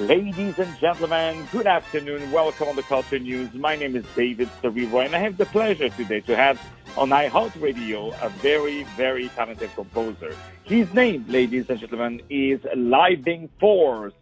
Ladies and gentlemen, good afternoon. Welcome on the Culture News. My name is David Serero, and I have the pleasure today to have on iHeartRadio a very, very talented composer. His name, ladies and gentlemen, is Living Force.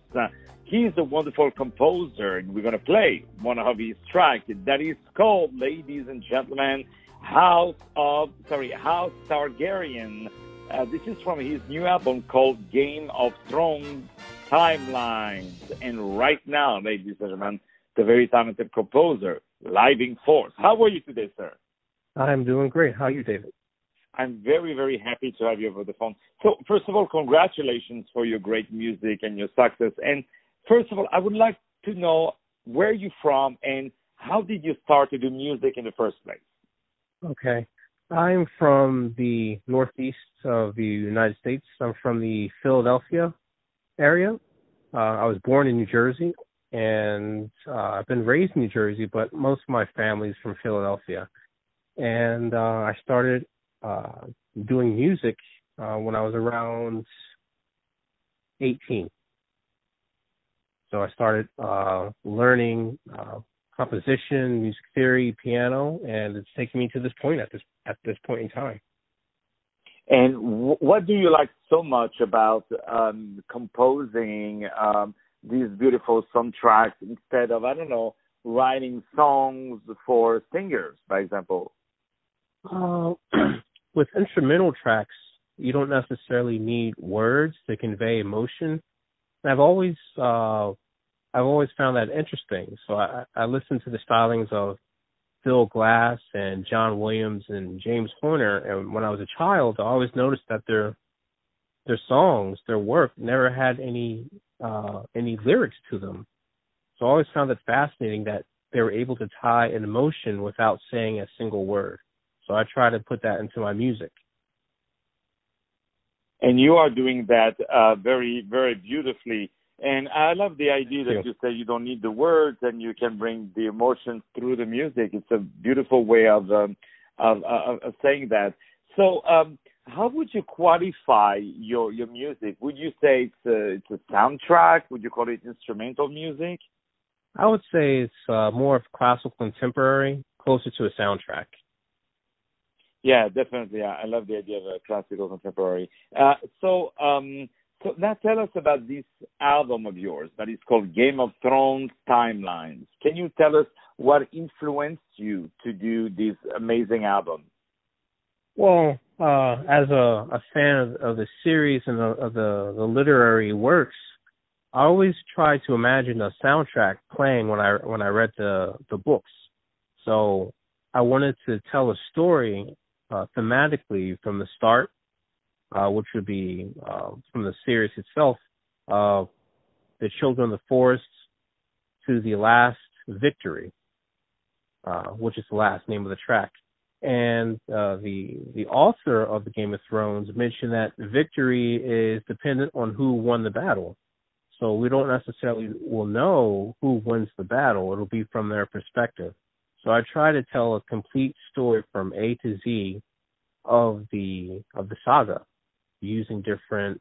He's a wonderful composer, and we're going to play one of his tracks that is called, ladies and gentlemen, House of, sorry, House Targaryen. Uh, this is from his new album called Game of Thrones timelines. And right now, ladies and gentlemen, the very talented composer, Living Force. How are you today, sir? I'm doing great. How are you, David? I'm very, very happy to have you over the phone. So, first of all, congratulations for your great music and your success. And first of all, I would like to know where you're from and how did you start to do music in the first place? Okay. I'm from the northeast of the United States. I'm from the Philadelphia area. Uh, I was born in New Jersey, and uh, I've been raised in New Jersey, but most of my family's from Philadelphia. And uh, I started uh, doing music uh, when I was around 18. So I started uh, learning uh, composition, music theory, piano, and it's taken me to this point at this at this point in time. And w- what do you like so much about um, composing um, these beautiful soundtracks instead of, I don't know, writing songs for singers, by example? Uh, with instrumental tracks, you don't necessarily need words to convey emotion. And I've always uh, I've always found that interesting. So I, I listen to the stylings of Phil Glass and John Williams and James Horner. And when I was a child, I always noticed that their their songs, their work, never had any uh, any lyrics to them. So I always found it fascinating that they were able to tie an emotion without saying a single word. So I try to put that into my music. And you are doing that uh, very, very beautifully. And I love the idea that you say you don't need the words and you can bring the emotions through the music. It's a beautiful way of um, of, of, of saying that. So, um, how would you qualify your your music? Would you say it's a it's a soundtrack? Would you call it instrumental music? I would say it's uh, more of classical contemporary, closer to a soundtrack. Yeah, definitely. I love the idea of a classical contemporary. Uh, so, um, so now tell us about this album of yours that is called Game of Thrones Timelines. Can you tell us what influenced you to do this amazing album? Well, uh, as a, a fan of, of, the series and the, of the, the literary works, I always try to imagine a soundtrack playing when I when I read the the books. So I wanted to tell a story uh, thematically from the start uh, which would be uh, from the series itself, uh, the Children of the Forest to the last victory, uh, which is the last name of the track. And uh, the the author of the Game of Thrones mentioned that victory is dependent on who won the battle. So we don't necessarily will know who wins the battle. It'll be from their perspective. So I try to tell a complete story from A to Z of the of the saga using different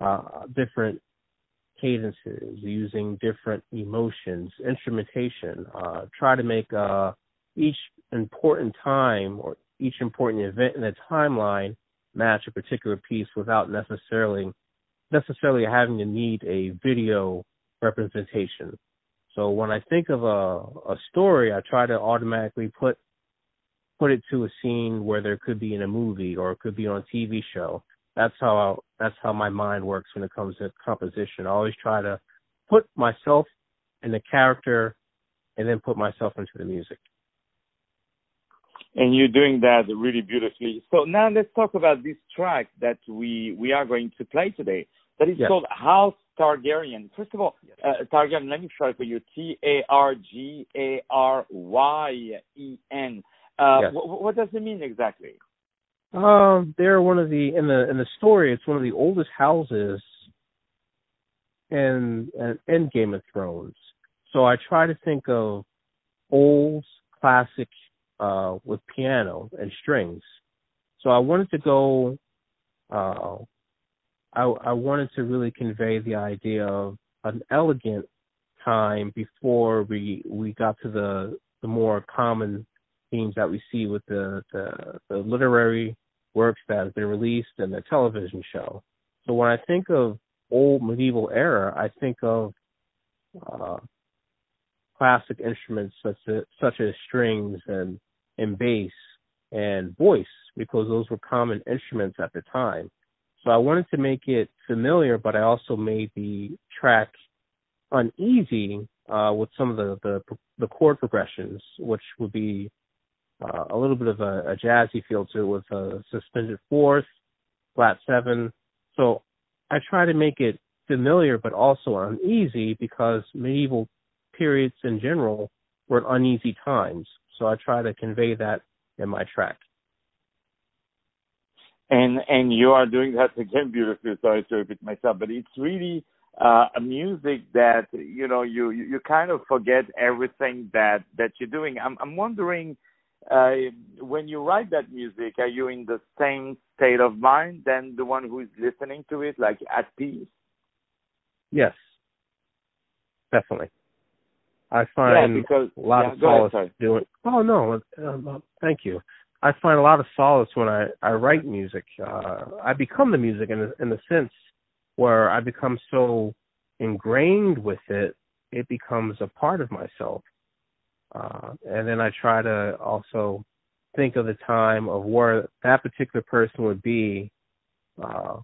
uh, different cadences, using different emotions, instrumentation. Uh, try to make uh, each important time or each important event in a timeline match a particular piece without necessarily necessarily having to need a video representation. So when I think of a, a story, I try to automatically put put it to a scene where there could be in a movie or it could be on a TV show that's how I, that's how my mind works when it comes to composition. I always try to put myself in the character and then put myself into the music. And you're doing that really beautifully. So now let's talk about this track that we we are going to play today. That is yes. called House Targaryen. First of all, yes. uh, Targaryen, let me try for you. T A R G A R Y E N. Uh, yes. what, what does it mean exactly? Um, they're one of the in the in the story. It's one of the oldest houses in in Game of Thrones. So I try to think of old classic uh, with piano and strings. So I wanted to go. Uh, I I wanted to really convey the idea of an elegant time before we we got to the the more common themes that we see with the the, the literary works that have been released and the television show. So when I think of old medieval era, I think of uh, classic instruments such as, such as strings and and bass and voice because those were common instruments at the time. So I wanted to make it familiar, but I also made the track uneasy uh, with some of the, the the chord progressions, which would be uh, a little bit of a, a jazzy feel to it with a suspended fourth, flat seven. So I try to make it familiar but also uneasy because medieval periods in general were uneasy times. So I try to convey that in my track. And and you are doing that again beautifully. Sorry to repeat myself, but it's really uh, a music that you know you, you kind of forget everything that that you're doing. I'm I'm wondering uh, when you write that music, are you in the same state of mind than the one who is listening to it, like at peace? Yes, definitely. I find yeah, because, a lot yeah, of solace ahead, doing. Oh no, um, thank you. I find a lot of solace when I I write music. Uh, I become the music in in the sense where I become so ingrained with it, it becomes a part of myself. Uh, and then I try to also think of the time of where that particular person would be uh,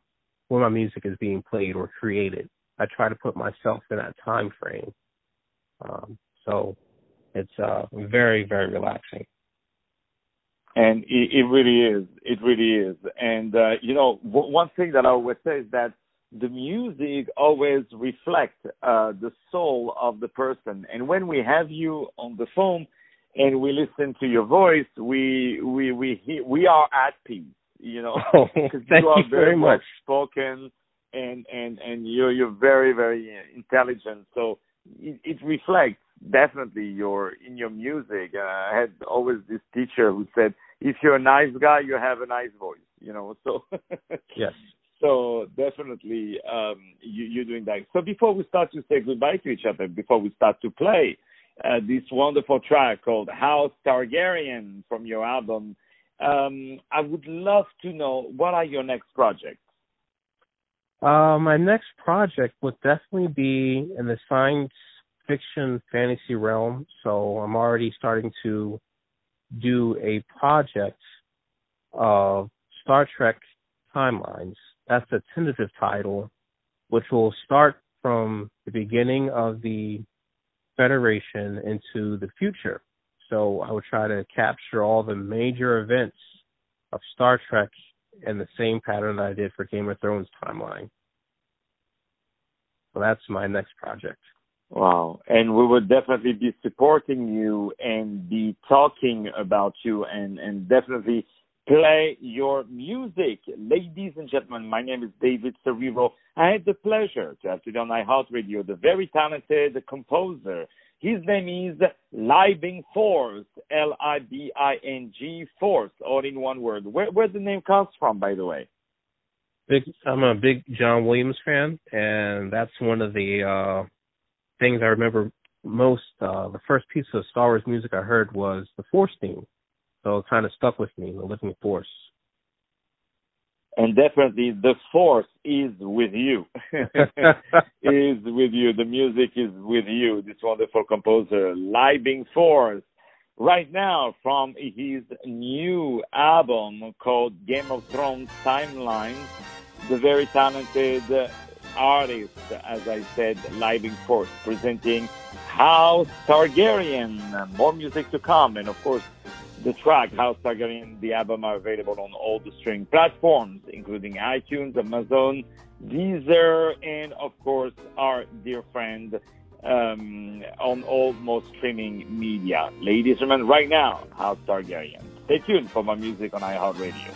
when my music is being played or created. I try to put myself in that time frame. Um, so it's uh, very, very relaxing. And it, it, really is. It really is. And, uh, you know, w- one thing that I always say is that the music always reflects uh, the soul of the person. And when we have you on the phone and we listen to your voice, we we we we are at peace. You know, because oh, you are very, very much spoken and and and you're you're very very intelligent. So it, it reflects definitely your in your music. Uh, I had always this teacher who said, if you're a nice guy, you have a nice voice. You know, so yes so definitely, um, you, are doing that. So before we start to say goodbye to each other, before we start to play uh, this wonderful track called House Targaryen from your album, um, I would love to know what are your next projects. Uh, my next project would definitely be in the science fiction fantasy realm. So I'm already starting to do a project of Star Trek timelines that's the tentative title, which will start from the beginning of the Federation into the future. So I will try to capture all the major events of Star Trek in the same pattern that I did for Game of Thrones timeline. So that's my next project. Wow. And we would definitely be supporting you and be talking about you and, and definitely play your music. Ladies and gentlemen, my name is David Serero. I had the pleasure to have today on iHeartRadio the very talented composer. His name is Living Force, L-I-B-I-N-G Force, all in one word. Where, where the name comes from, by the way? Big, I'm a big John Williams fan, and that's one of the uh, things I remember most. Uh, the first piece of Star Wars music I heard was the Force theme so it kind of stuck with me, the living force. And definitely the force is with you. is with you. The music is with you. This wonderful composer, Living Force. Right now, from his new album called Game of Thrones Timelines, the very talented artist, as I said, Living Force, presenting House Targaryen. More music to come, and of course, the track House Targaryen, the album are available on all the streaming platforms, including iTunes, Amazon, Deezer, and of course our dear friend um, on all most streaming media. Ladies and gentlemen, right now, House Targaryen. Stay tuned for my music on iHeartRadio.